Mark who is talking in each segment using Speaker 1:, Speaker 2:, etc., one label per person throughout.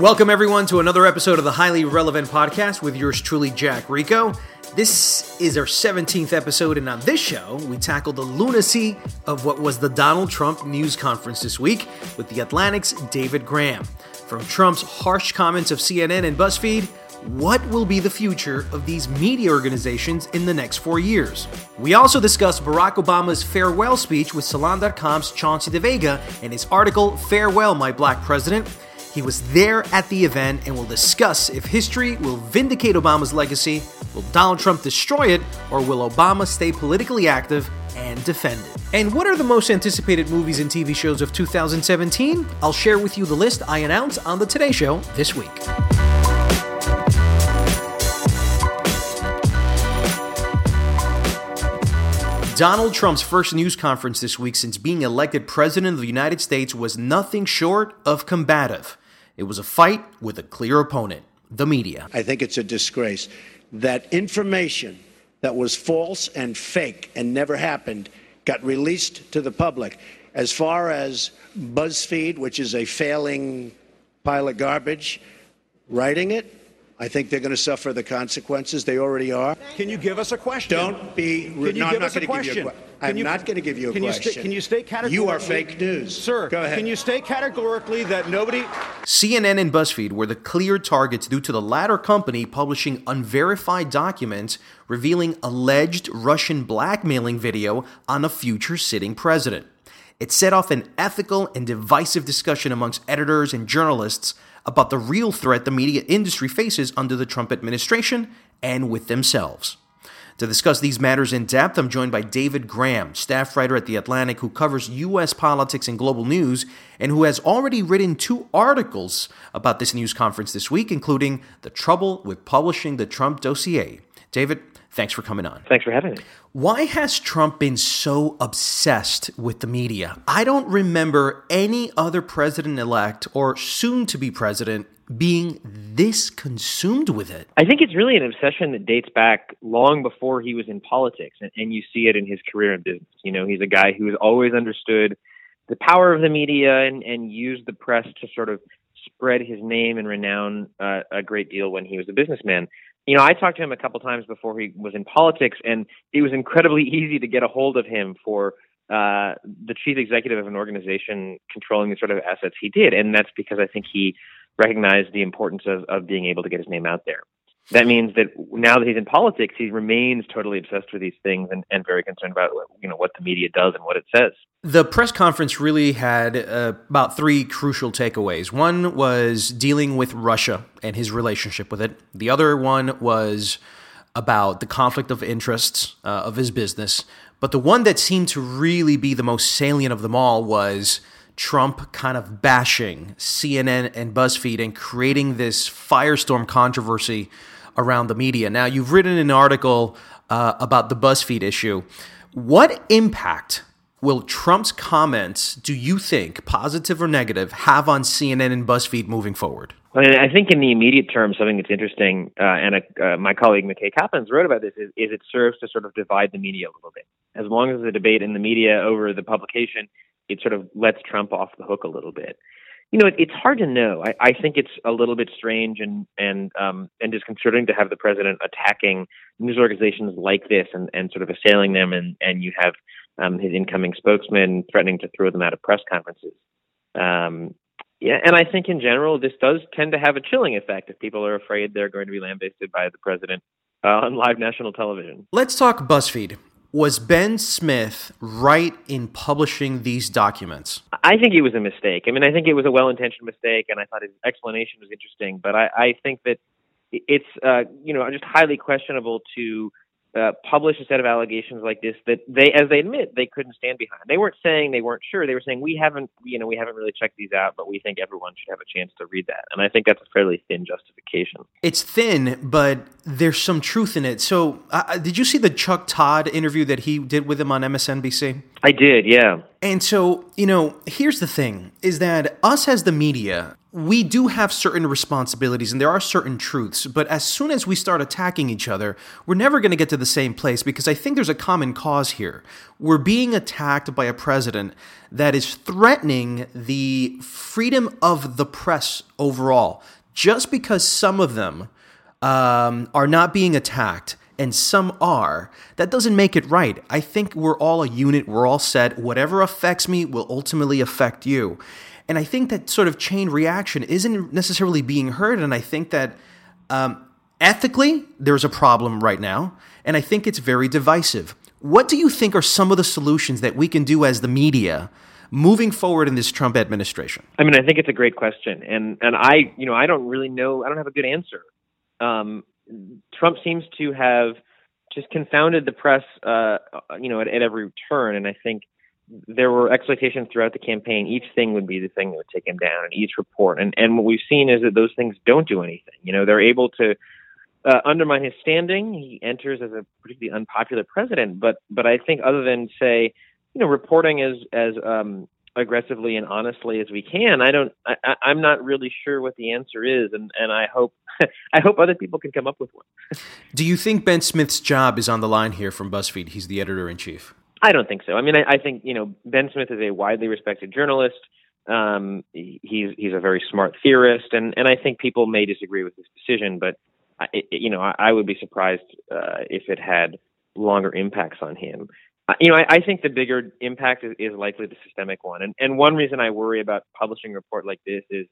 Speaker 1: Welcome, everyone, to another episode of the Highly Relevant Podcast with yours truly, Jack Rico. This is our 17th episode, and on this show, we tackle the lunacy of what was the Donald Trump news conference this week with The Atlantic's David Graham. From Trump's harsh comments of CNN and BuzzFeed, what will be the future of these media organizations in the next four years? We also discuss Barack Obama's farewell speech with Salon.com's Chauncey DeVega and his article, Farewell, My Black President he was there at the event and will discuss if history will vindicate Obama's legacy, will Donald Trump destroy it, or will Obama stay politically active and defend it? And what are the most anticipated movies and TV shows of 2017? I'll share with you the list I announced on The Today Show this week. Donald Trump's first news conference this week since being elected President of the United States was nothing short of combative. It was a fight with a clear opponent the media.
Speaker 2: I think it's a disgrace that information that was false and fake and never happened got released to the public. As far as BuzzFeed, which is a failing pile of garbage, writing it, I think they're going to suffer the consequences. They already are.
Speaker 3: Can you give us a question?
Speaker 2: Don't be.
Speaker 3: Can you
Speaker 2: no,
Speaker 3: give
Speaker 2: I'm
Speaker 3: us a question?
Speaker 2: I'm you, not going to give you a
Speaker 3: can
Speaker 2: question.
Speaker 3: You can you state categorically?
Speaker 2: You are fake news,
Speaker 3: sir.
Speaker 2: Go ahead.
Speaker 3: Can you state categorically that nobody?
Speaker 1: CNN and BuzzFeed were the clear targets due to the latter company publishing unverified documents revealing alleged Russian blackmailing video on a future sitting president. It set off an ethical and divisive discussion amongst editors and journalists about the real threat the media industry faces under the Trump administration and with themselves. To discuss these matters in depth, I'm joined by David Graham, staff writer at The Atlantic, who covers U.S. politics and global news, and who has already written two articles about this news conference this week, including The Trouble with Publishing the Trump Dossier. David, Thanks for coming on.
Speaker 4: Thanks for having me.
Speaker 1: Why has Trump been so obsessed with the media? I don't remember any other president elect or soon to be president being this consumed with it.
Speaker 4: I think it's really an obsession that dates back long before he was in politics, and, and you see it in his career in business. You know, he's a guy who has always understood the power of the media and, and used the press to sort of spread his name and renown uh, a great deal when he was a businessman you know, I talked to him a couple times before he was in politics, and it was incredibly easy to get a hold of him for uh, the chief executive of an organization controlling the sort of assets he did, and that's because I think he recognized the importance of, of being able to get his name out there that means that now that he's in politics, he remains totally obsessed with these things and, and very concerned about you know what the media does and what it says.
Speaker 1: The press conference really had uh, about three crucial takeaways. One was dealing with Russia and his relationship with it. The other one was about the conflict of interests uh, of his business. But the one that seemed to really be the most salient of them all was Trump kind of bashing CNN and BuzzFeed and creating this firestorm controversy around the media. Now, you've written an article uh, about the BuzzFeed issue. What impact will Trump's comments, do you think, positive or negative, have on CNN and BuzzFeed moving forward?
Speaker 4: I think in the immediate term, something that's interesting, uh, and uh, my colleague McKay Coppins wrote about this, is, is it serves to sort of divide the media a little bit. As long as the debate in the media over the publication, it sort of lets Trump off the hook a little bit you know, it, it's hard to know. I, I think it's a little bit strange and and um, and disconcerting to have the president attacking news organizations like this and, and sort of assailing them, and and you have um, his incoming spokesman threatening to throw them out of press conferences. Um, yeah, and I think in general, this does tend to have a chilling effect if people are afraid they're going to be lambasted by the president uh, on live national television.
Speaker 1: Let's talk BuzzFeed. Was Ben Smith right in publishing these documents?
Speaker 4: I think it was a mistake. I mean, I think it was a well intentioned mistake, and I thought his explanation was interesting, but I, I think that it's, uh, you know, just highly questionable to uh, publish a set of allegations like this that they, as they admit, they couldn't stand behind. They weren't saying they weren't sure. They were saying we haven't, you know, we haven't really checked these out, but we think everyone should have a chance to read that. And I think that's a fairly thin justification.
Speaker 1: It's thin, but there's some truth in it. So, uh, uh did you see the Chuck Todd interview that he did with him on MSNBC?
Speaker 4: I did, yeah.
Speaker 1: And so, you know, here's the thing: is that us as the media, we do have certain responsibilities and there are certain truths, but as soon as we start attacking each other, we're never going to get to the same place because I think there's a common cause here. We're being attacked by a president that is threatening the freedom of the press overall. Just because some of them um, are not being attacked and some are, that doesn't make it right. I think we're all a unit, we're all set. Whatever affects me will ultimately affect you. And I think that sort of chain reaction isn't necessarily being heard. And I think that um, ethically, there's a problem right now. And I think it's very divisive. What do you think are some of the solutions that we can do as the media moving forward in this Trump administration?
Speaker 4: I mean, I think it's a great question. And, and I, you know, I don't really know, I don't have a good answer. Um, Trump seems to have just confounded the press, uh, you know, at, at every turn. And I think there were expectations throughout the campaign. Each thing would be the thing that would take him down, and each report. And and what we've seen is that those things don't do anything. You know, they're able to uh, undermine his standing. He enters as a particularly unpopular president. But but I think other than say, you know, reporting as as um, aggressively and honestly as we can, I don't. I, I'm not really sure what the answer is, and and I hope. I hope other people can come up with one.
Speaker 1: Do you think Ben Smith's job is on the line here from BuzzFeed? He's the editor in chief.
Speaker 4: I don't think so. I mean, I, I think you know Ben Smith is a widely respected journalist. Um, he's he's a very smart theorist, and and I think people may disagree with his decision, but I, you know I, I would be surprised uh, if it had longer impacts on him. You know, I, I think the bigger impact is, is likely the systemic one, and and one reason I worry about publishing a report like this is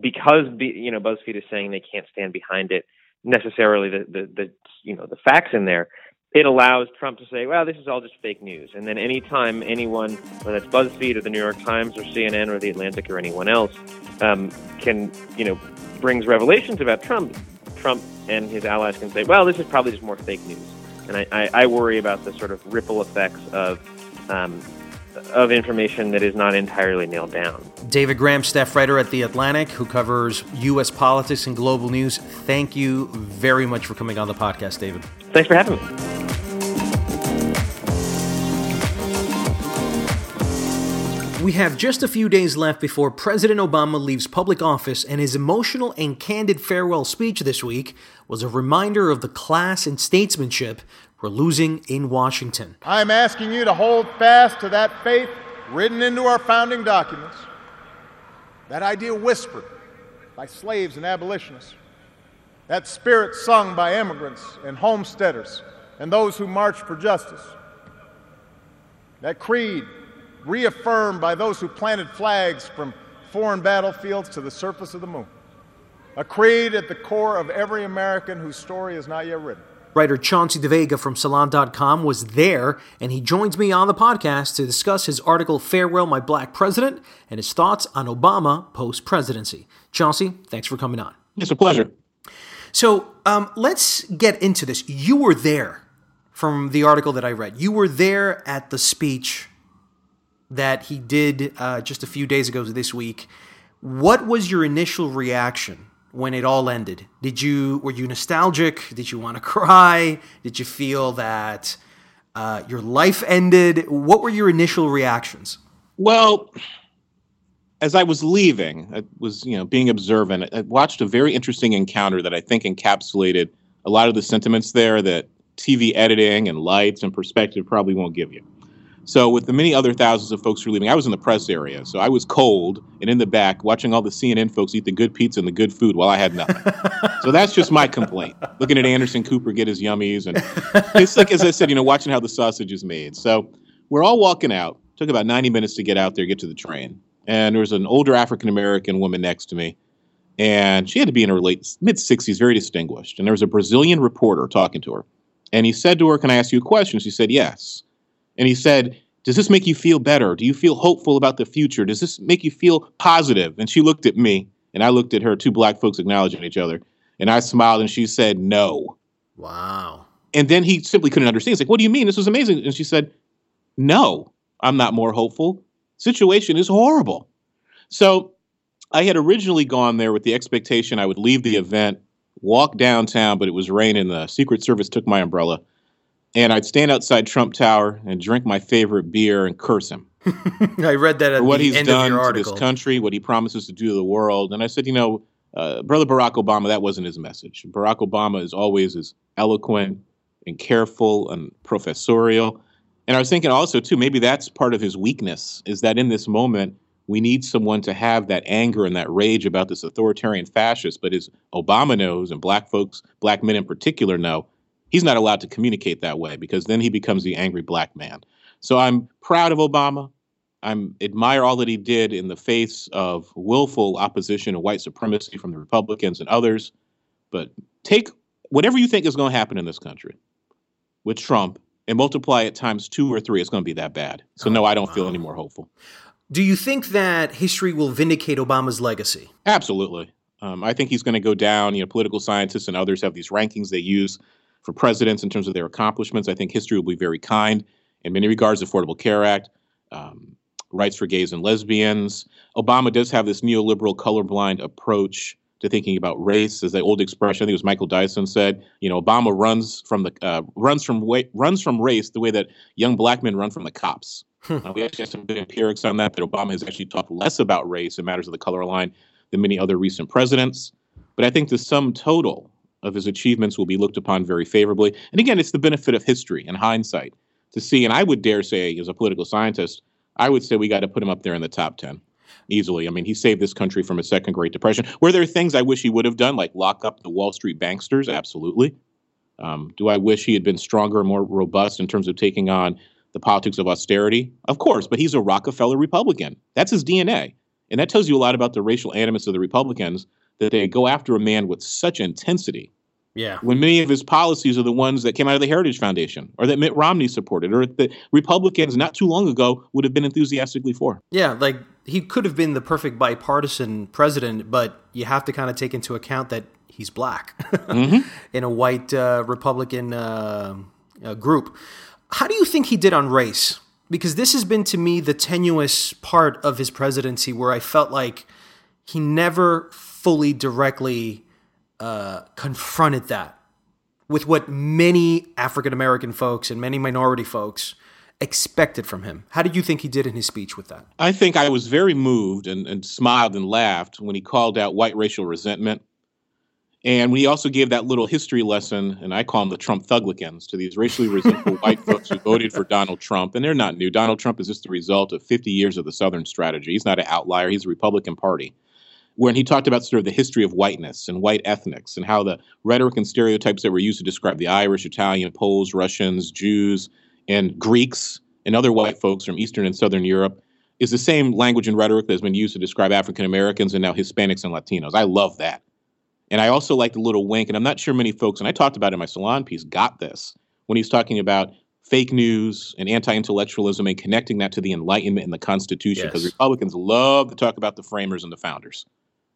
Speaker 4: because you know BuzzFeed is saying they can't stand behind it necessarily the the, the you know the facts in there it allows Trump to say, well, this is all just fake news. And then anytime anyone, whether it's BuzzFeed or the New York Times or CNN or the Atlantic or anyone else, um, can, you know, brings revelations about Trump, Trump and his allies can say, well, this is probably just more fake news. And I, I, I worry about the sort of ripple effects of um, of information that is not entirely nailed down.
Speaker 1: David Graham, staff writer at The Atlantic, who covers U.S. politics and global news. Thank you very much for coming on the podcast, David.
Speaker 4: Thanks for having me.
Speaker 1: We have just a few days left before President Obama leaves public office, and his emotional and candid farewell speech this week was a reminder of the class and statesmanship we're losing in Washington.
Speaker 5: I'm asking you to hold fast to that faith written into our founding documents, that idea whispered by slaves and abolitionists, that spirit sung by immigrants and homesteaders and those who marched for justice, that creed reaffirmed by those who planted flags from foreign battlefields to the surface of the moon. A creed at the core of every American whose story is not yet written.
Speaker 1: Writer Chauncey DeVega from Salon.com was there, and he joins me on the podcast to discuss his article, Farewell, My Black President, and his thoughts on Obama post presidency. Chauncey, thanks for coming on.
Speaker 6: It's a pleasure.
Speaker 1: So um, let's get into this. You were there from the article that I read. You were there at the speech that he did uh, just a few days ago this week. What was your initial reaction when it all ended? Did you were you nostalgic? Did you want to cry? Did you feel that uh, your life ended? What were your initial reactions?
Speaker 6: Well, as I was leaving, I was you know being observant. I watched a very interesting encounter that I think encapsulated a lot of the sentiments there that TV editing and lights and perspective probably won't give you. So, with the many other thousands of folks who were leaving, I was in the press area. So, I was cold and in the back watching all the CNN folks eat the good pizza and the good food while I had nothing. so, that's just my complaint. Looking at Anderson Cooper get his yummies. And it's like, as I said, you know, watching how the sausage is made. So, we're all walking out. Took about 90 minutes to get out there, get to the train. And there was an older African American woman next to me. And she had to be in her late mid 60s, very distinguished. And there was a Brazilian reporter talking to her. And he said to her, Can I ask you a question? She said, Yes. And he said, Does this make you feel better? Do you feel hopeful about the future? Does this make you feel positive? And she looked at me, and I looked at her, two black folks acknowledging each other. And I smiled, and she said, No.
Speaker 1: Wow.
Speaker 6: And then he simply couldn't understand. He's like, What do you mean? This was amazing. And she said, No, I'm not more hopeful. Situation is horrible. So I had originally gone there with the expectation I would leave the event, walk downtown, but it was raining. The Secret Service took my umbrella. And I'd stand outside Trump Tower and drink my favorite beer and curse him.
Speaker 1: I read that at
Speaker 6: what
Speaker 1: the
Speaker 6: he's
Speaker 1: end
Speaker 6: done
Speaker 1: of your
Speaker 6: to
Speaker 1: article.
Speaker 6: this country, what he promises to do to the world. And I said, you know, uh, Brother Barack Obama, that wasn't his message. Barack Obama is always as eloquent and careful and professorial. And I was thinking also, too, maybe that's part of his weakness is that in this moment, we need someone to have that anger and that rage about this authoritarian fascist. But as Obama knows, and black folks, black men in particular know, he's not allowed to communicate that way because then he becomes the angry black man. So I'm proud of Obama. I'm admire all that he did in the face of willful opposition and white supremacy from the Republicans and others. But take whatever you think is going to happen in this country with Trump and multiply it times two or three. It's going to be that bad. So no, I don't feel any more hopeful.
Speaker 1: Do you think that history will vindicate Obama's legacy?
Speaker 6: Absolutely. Um, I think he's going to go down. You know, political scientists and others have these rankings they use for presidents in terms of their accomplishments. I think history will be very kind in many regards. Affordable Care Act, um, rights for gays and lesbians. Obama does have this neoliberal, colorblind approach to thinking about race, as the old expression I think it was Michael Dyson said. You know, Obama runs from the uh, runs from runs from race the way that young black men run from the cops. Uh, we actually have some good empirics on that. That Obama has actually talked less about race and matters of the color line than many other recent presidents. But I think the sum total of his achievements will be looked upon very favorably. And again, it's the benefit of history and hindsight to see. And I would dare say, as a political scientist, I would say we got to put him up there in the top 10 easily. I mean, he saved this country from a second Great Depression. Were there things I wish he would have done, like lock up the Wall Street banksters? Absolutely. Um, do I wish he had been stronger and more robust in terms of taking on the politics of austerity? Of course, but he's a Rockefeller Republican. That's his DNA. And that tells you a lot about the racial animus of the Republicans that they go after a man with such intensity
Speaker 1: Yeah.
Speaker 6: when many of his policies are the ones that came out of the Heritage Foundation or that Mitt Romney supported or that Republicans not too long ago would have been enthusiastically for.
Speaker 1: Yeah, like he could have been the perfect bipartisan president, but you have to kind of take into account that he's black in a white uh, Republican uh, uh, group. How do you think he did on race? Because this has been to me the tenuous part of his presidency where I felt like he never fully directly uh, confronted that with what many African American folks and many minority folks expected from him. How did you think he did in his speech with that?
Speaker 6: I think I was very moved and, and smiled and laughed when he called out white racial resentment. And when he also gave that little history lesson, and I call them the Trump Thuglicans, to these racially resentful white folks who voted for Donald Trump. And they're not new. Donald Trump is just the result of 50 years of the Southern strategy. He's not an outlier, he's a Republican Party. When he talked about sort of the history of whiteness and white ethnics and how the rhetoric and stereotypes that were used to describe the Irish, Italian, Poles, Russians, Jews, and Greeks and other white folks from Eastern and Southern Europe is the same language and rhetoric that has been used to describe African Americans and now Hispanics and Latinos. I love that. And I also like the little wink, and I'm not sure many folks, and I talked about it in my salon piece, got this when he's talking about fake news and anti intellectualism and connecting that to the Enlightenment and the Constitution, because
Speaker 1: Yes.
Speaker 6: Republicans love to talk about the framers and the founders.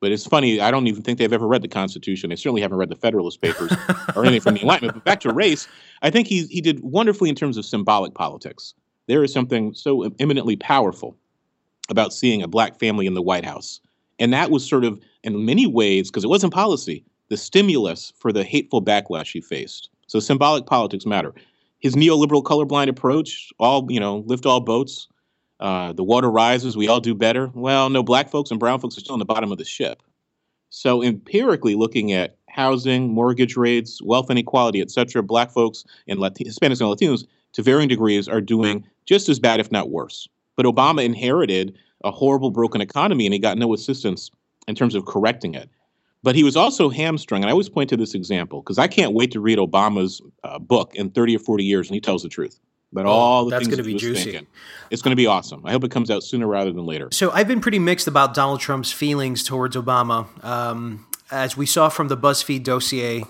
Speaker 6: But it's funny, I don't even think they've ever read the Constitution. They certainly haven't read the Federalist Papers or anything from the Enlightenment. But back to race, I think he, he did wonderfully in terms of symbolic politics. There is something so eminently powerful about seeing a black family in the White House. And that was sort of, in many ways, because it wasn't policy, the stimulus for the hateful backlash he faced. So symbolic politics matter. His neoliberal colorblind approach, all, you know, lift all boats, uh, the water rises, we all do better. Well, no, black folks and brown folks are still on the bottom of the ship. So empirically looking at housing, mortgage rates, wealth inequality, et cetera, black folks and Lati- Hispanics and Latinos to varying degrees are doing just as bad, if not worse. But Obama inherited a horrible, broken economy, and he got no assistance in terms of correcting it. But he was also hamstrung, and I always point to this example because I can't wait to read Obama's uh, book in 30 or 40 years, and he tells the truth. But all the
Speaker 1: that's
Speaker 6: things
Speaker 1: gonna
Speaker 6: that
Speaker 1: be juicy.
Speaker 6: thinking. It's going to be awesome. I hope it comes out sooner rather than later.
Speaker 1: So I've been pretty mixed about Donald Trump's feelings towards Obama. Um, as we saw from the BuzzFeed dossier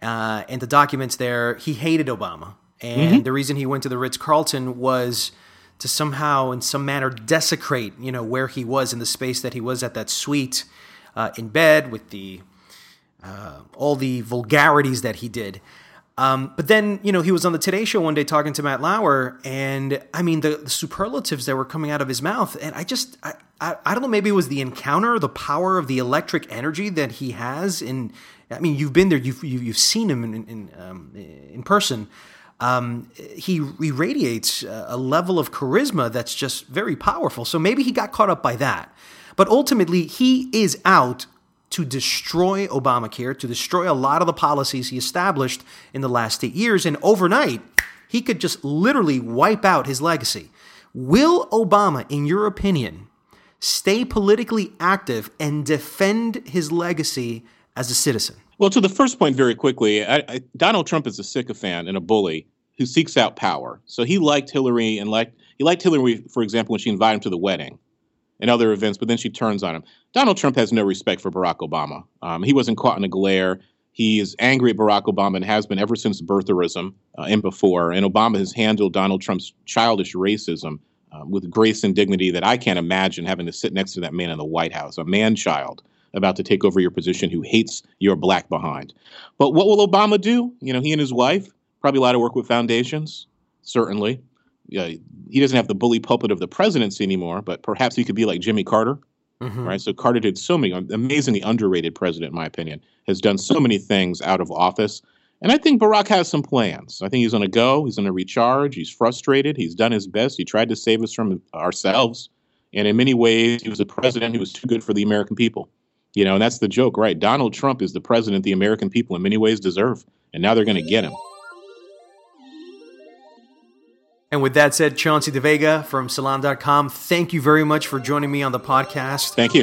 Speaker 1: uh, and the documents there, he hated Obama. And the reason he went to the Ritz Carlton was to somehow, in some manner, desecrate, you know, where he was in the space that he was at that suite uh, in bed with the uh, all the vulgarities that he did. Um, but then, you know, he was on the Today Show one day talking to Matt Lauer, and I mean, the, the superlatives that were coming out of his mouth, and I just, I, I, I don't know, maybe it was the encounter, the power of the electric energy that he has. In, I mean, you've been there, you've you've, you've seen him in in, um, in person. Um, he, he radiates a level of charisma that's just very powerful. So maybe he got caught up by that. But ultimately, he is out to destroy Obamacare, to destroy a lot of the policies he established in the last eight years. And overnight, he could just literally wipe out his legacy. Will Obama, in your opinion, stay politically active and defend his legacy as a citizen?
Speaker 6: Well, to the first point, very quickly, I, I, Donald Trump is a sycophant and a bully who seeks out power. So he liked Hillary and liked he liked Hillary, for example, when she invited him to the wedding and other events, but then she turns on him. Donald Trump has no respect for Barack Obama. Um, he wasn't caught in a glare. He is angry at Barack Obama and has been ever since birtherism uh, and before. And Obama has handled Donald Trump's childish racism um, with grace and dignity that I can't imagine having to sit next to that man in the White House, a man child about to take over your position who hates your black behind. But what will Obama do? You know, he and his wife probably a lot of work with foundations, certainly. Yeah, he doesn't have the bully pulpit of the presidency anymore, but perhaps he could be like Jimmy Carter, mm-hmm. right? So Carter did so many amazingly underrated president, in my opinion, has done so many things out of office. And I think Barack has some plans. I think he's going to go. He's going to recharge. He's frustrated. He's done his best. He tried to save us from ourselves. And in many ways, he was a president who was too good for the American people. You know, and that's the joke, right? Donald Trump is the president the American people in many ways deserve. And now they're going to get him.
Speaker 1: And with that said, Chauncey DeVega from Salon.com, thank you very much for joining me on the podcast.
Speaker 6: Thank you.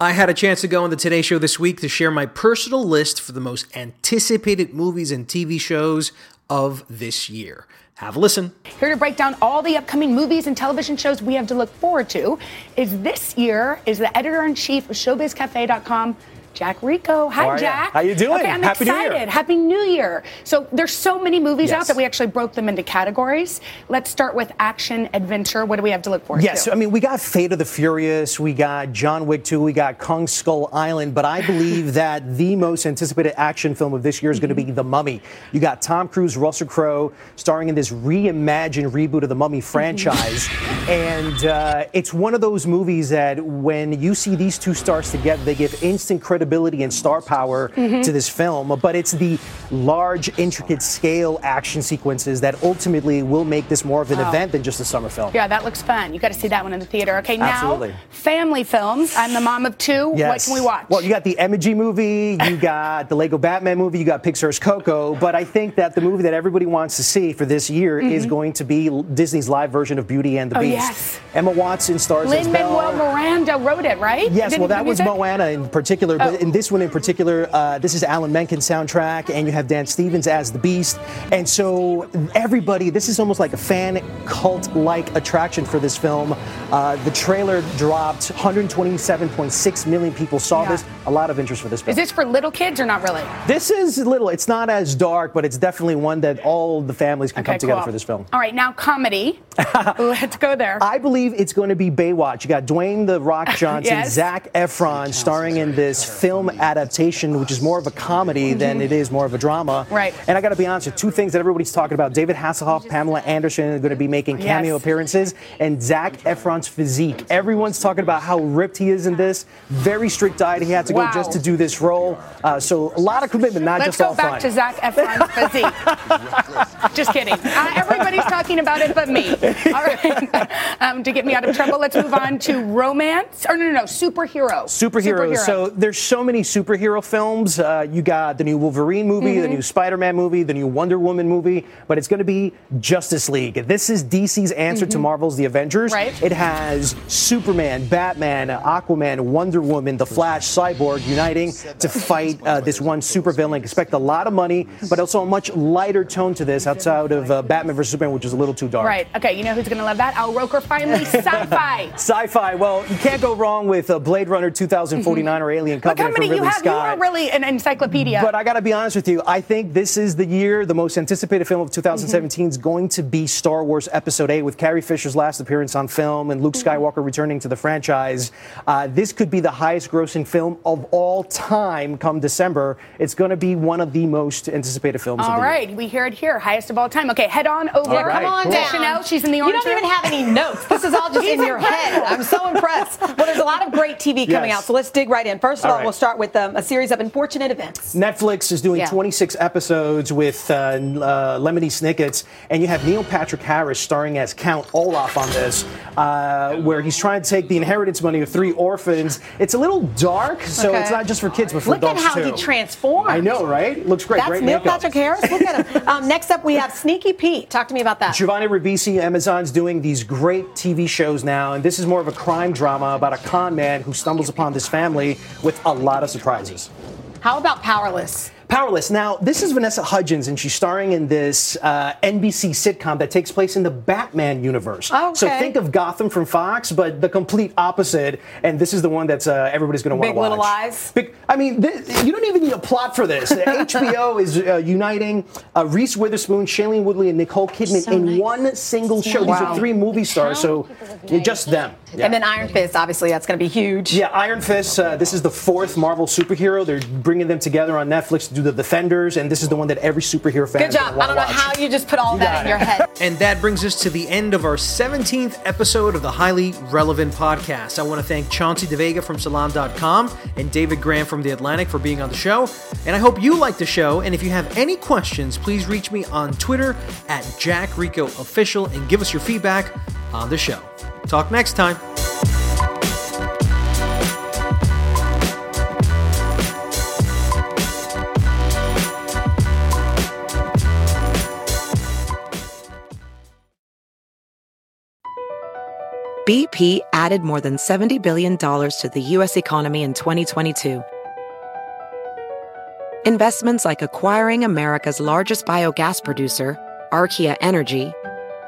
Speaker 1: I had a chance to go on the Today Show this week to share my personal list for the most anticipated movies and TV shows of this year. Have a listen.
Speaker 7: Here to break down all the upcoming movies and television shows we have to look forward to is this year is the editor in chief of ShowBizCafe.com. Jack Rico. Hi,
Speaker 8: How are?
Speaker 7: Jack.
Speaker 8: How you doing?
Speaker 7: Okay, I'm
Speaker 8: Happy New Year.
Speaker 7: excited. Happy New Year. So there's so many movies out that we actually broke them into categories. Let's start with action adventure. What do we have to look for?
Speaker 8: Yes,
Speaker 7: to?
Speaker 8: I mean, we got Fate of the Furious, we got John Wick 2, we got Kong Skull Island, but I believe that the most anticipated action film of this year is going to be The Mummy. You got Tom Cruise, Russell Crowe starring in this reimagined reboot of the Mummy franchise. and uh, it's one of those movies that when you see these two stars together, they give instant credibility and star power to this film. But it's the large, intricate scale action sequences that ultimately will make this more of an event than just a summer film.
Speaker 7: yeah, that looks fun. You got to see that one in the theater. Okay, now
Speaker 8: Absolutely.
Speaker 7: family films. I'm the mom of two. What can we watch?
Speaker 8: Well, you got the Emoji movie, you got the Lego Batman movie, you got Pixar's Coco, but I think that the movie that everybody wants to see for this year is going to be Disney's live version of Beauty and the
Speaker 7: Mm-hmm. Oh,
Speaker 8: Beast.
Speaker 7: yes.
Speaker 8: Emma Watson stars as
Speaker 7: Lin-Manuel Miranda wrote it, right?
Speaker 8: Yes, well, that was? Moana in particular, but In this one in particular, uh, this is Alan Menken soundtrack, and you have Dan Stevens as the Beast, and so everybody, this is almost like a fan cult-like attraction for this film. Uh, the trailer dropped, 127.6 million people saw
Speaker 7: Yeah.
Speaker 8: this. A lot of interest for this film.
Speaker 7: Is this for little kids or not really?
Speaker 8: This is little. It's not as dark, but it's definitely one that all the families can come together
Speaker 7: cool.
Speaker 8: for this film.
Speaker 7: All right, now comedy. Let's go there.
Speaker 8: I believe it's going to be Baywatch. You got Dwayne the Rock Johnson,
Speaker 7: Yes.
Speaker 8: Zac Efron starring in this film adaptation, which is more of a comedy than it is more of a drama.
Speaker 7: Mm-hmm. Right.
Speaker 8: And I got to be honest, with two things that everybody's talking about: David Hasselhoff, Pamela Anderson are going to be making cameo
Speaker 7: Yes.
Speaker 8: appearances, and Zac Efron's physique. Everyone's talking about how ripped he is in this. Very strict diet he had to go just to do this role. Uh, so a lot of commitment, not
Speaker 7: Let's
Speaker 8: just
Speaker 7: go back to Zac Efron's physique. Just kidding. Uh, everybody's talking talking about it but me. All right. Um, to get me out of trouble, let's move on to romance. Or no, no, no, superhero.
Speaker 8: Superheroes. So there's so many superhero films. Uh, you got the new Wolverine movie, the
Speaker 7: Mhm.
Speaker 8: new Spider-Man movie, the new Wonder Woman movie, but it's going to be Justice League. This is DC's answer to
Speaker 7: Mhm.
Speaker 8: Marvel's The Avengers.
Speaker 7: Right.
Speaker 8: It has Superman, Batman, Aquaman, Wonder Woman, The Flash, Cyborg uniting to fight uh, this one supervillain. Expect a lot of money, but also a much lighter tone to this outside of uh, Batman vs Superman, which is a little too dark.
Speaker 7: Right. Okay. You know who's going to love that? Al Roker finally sci-fi.
Speaker 8: Sci-fi. Well, you can't go wrong with uh, Blade Runner 2049 or Alien
Speaker 7: Look how
Speaker 8: Covenant
Speaker 7: many
Speaker 8: from
Speaker 7: you have.
Speaker 8: Scott.
Speaker 7: You are really an encyclopedia.
Speaker 8: But I got to be honest with you. I think this is the year, the most anticipated film of 2017 is going to be Star Wars Episode 8 with Carrie Fisher's last appearance on film and Luke Skywalker returning to the franchise. Uh, this could be the highest grossing film of all time come December. It's going to be one of the most anticipated films of
Speaker 7: All
Speaker 8: the year.
Speaker 7: right, we hear it here, highest of all time. Okay, head on over.
Speaker 8: All right,
Speaker 9: Come on
Speaker 8: cool.
Speaker 9: down.
Speaker 7: Chanel, she's in the orange You
Speaker 9: don't even have any notes. This is all just in your head. I'm so impressed. Well, there's a lot of great TV coming
Speaker 8: Yes.
Speaker 9: out, so let's dig right in. First of
Speaker 8: All
Speaker 9: all,
Speaker 8: right.
Speaker 9: we'll start with um, a series of unfortunate events.
Speaker 8: Netflix is doing
Speaker 9: Yeah.
Speaker 8: 26 episodes with uh, uh, Lemony Snicket's, and you have Neil Patrick Harris starring as Count Olaf on this, uh, where he's trying to take the inheritance money of three orphans. It's a little dark, so
Speaker 9: Okay.
Speaker 8: it's not just for kids, but for
Speaker 9: Look at how
Speaker 8: too.
Speaker 9: he transforms.
Speaker 8: I know, right? Looks great.
Speaker 9: That's
Speaker 8: great
Speaker 9: Neil
Speaker 8: makeup.
Speaker 9: Patrick Harris. Look at him. Um, next up, we have Sneaky Pete. Talk to me about that.
Speaker 8: Giovanni Ribisi, Amazon's doing these great TV shows now, and this is more of a crime drama about a con man who stumbles upon this family with a lot of surprises.
Speaker 9: How about Powerless?
Speaker 8: Powerless. Now, this is Vanessa Hudgens, and she's starring in this uh, NBC sitcom that takes place in the Batman universe.
Speaker 9: Okay.
Speaker 8: So think of Gotham from Fox, but the complete opposite. And this is the one that's uh, everybody's going to want to watch.
Speaker 9: Big Little Lies.
Speaker 8: Big, I mean, th- you don't even need a plot for this. HBO is uh, uniting uh, Reese Witherspoon, Shailene Woodley, and Nicole Kidman in one single show. These
Speaker 9: Wow.
Speaker 8: are three movie stars, so just them. Yeah.
Speaker 9: And then Iron Fist, obviously, that's going to be huge.
Speaker 8: Yeah, Iron Fist. Uh, this is the fourth Marvel superhero. They're bringing them together on Netflix to do the Defenders, and this is the one that every superhero fan.
Speaker 9: Good job. I don't know
Speaker 8: watch.
Speaker 9: how you just put all that in
Speaker 8: it.
Speaker 9: your head.
Speaker 1: And that brings us to the end of our 17th episode of the Highly Relevant Podcast. I want to thank Chauncey DeVega from Salon.com and David Graham from The Atlantic for being on the show. And I hope you like the show. And if you have any questions, please reach me on Twitter at Jack Rico Official and give us your feedback on the show. Talk next time.
Speaker 10: BP added more than $70 billion to the U.S. economy in 2022. Investments like acquiring America's largest biogas producer, Archaea Energy,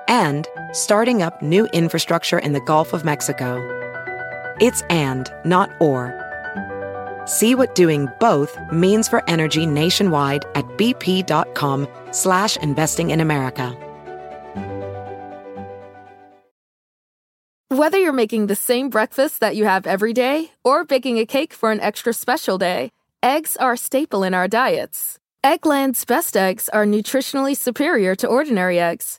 Speaker 10: and starting up new infrastructure in the Gulf of Mexico. It's and, not or. See what doing both means for energy nationwide at bp.com slash investing in America.
Speaker 11: Whether you're making the same breakfast that you have every day or baking a cake for an extra special day, eggs are a staple in our diets. Eggland's best eggs are nutritionally superior to ordinary eggs,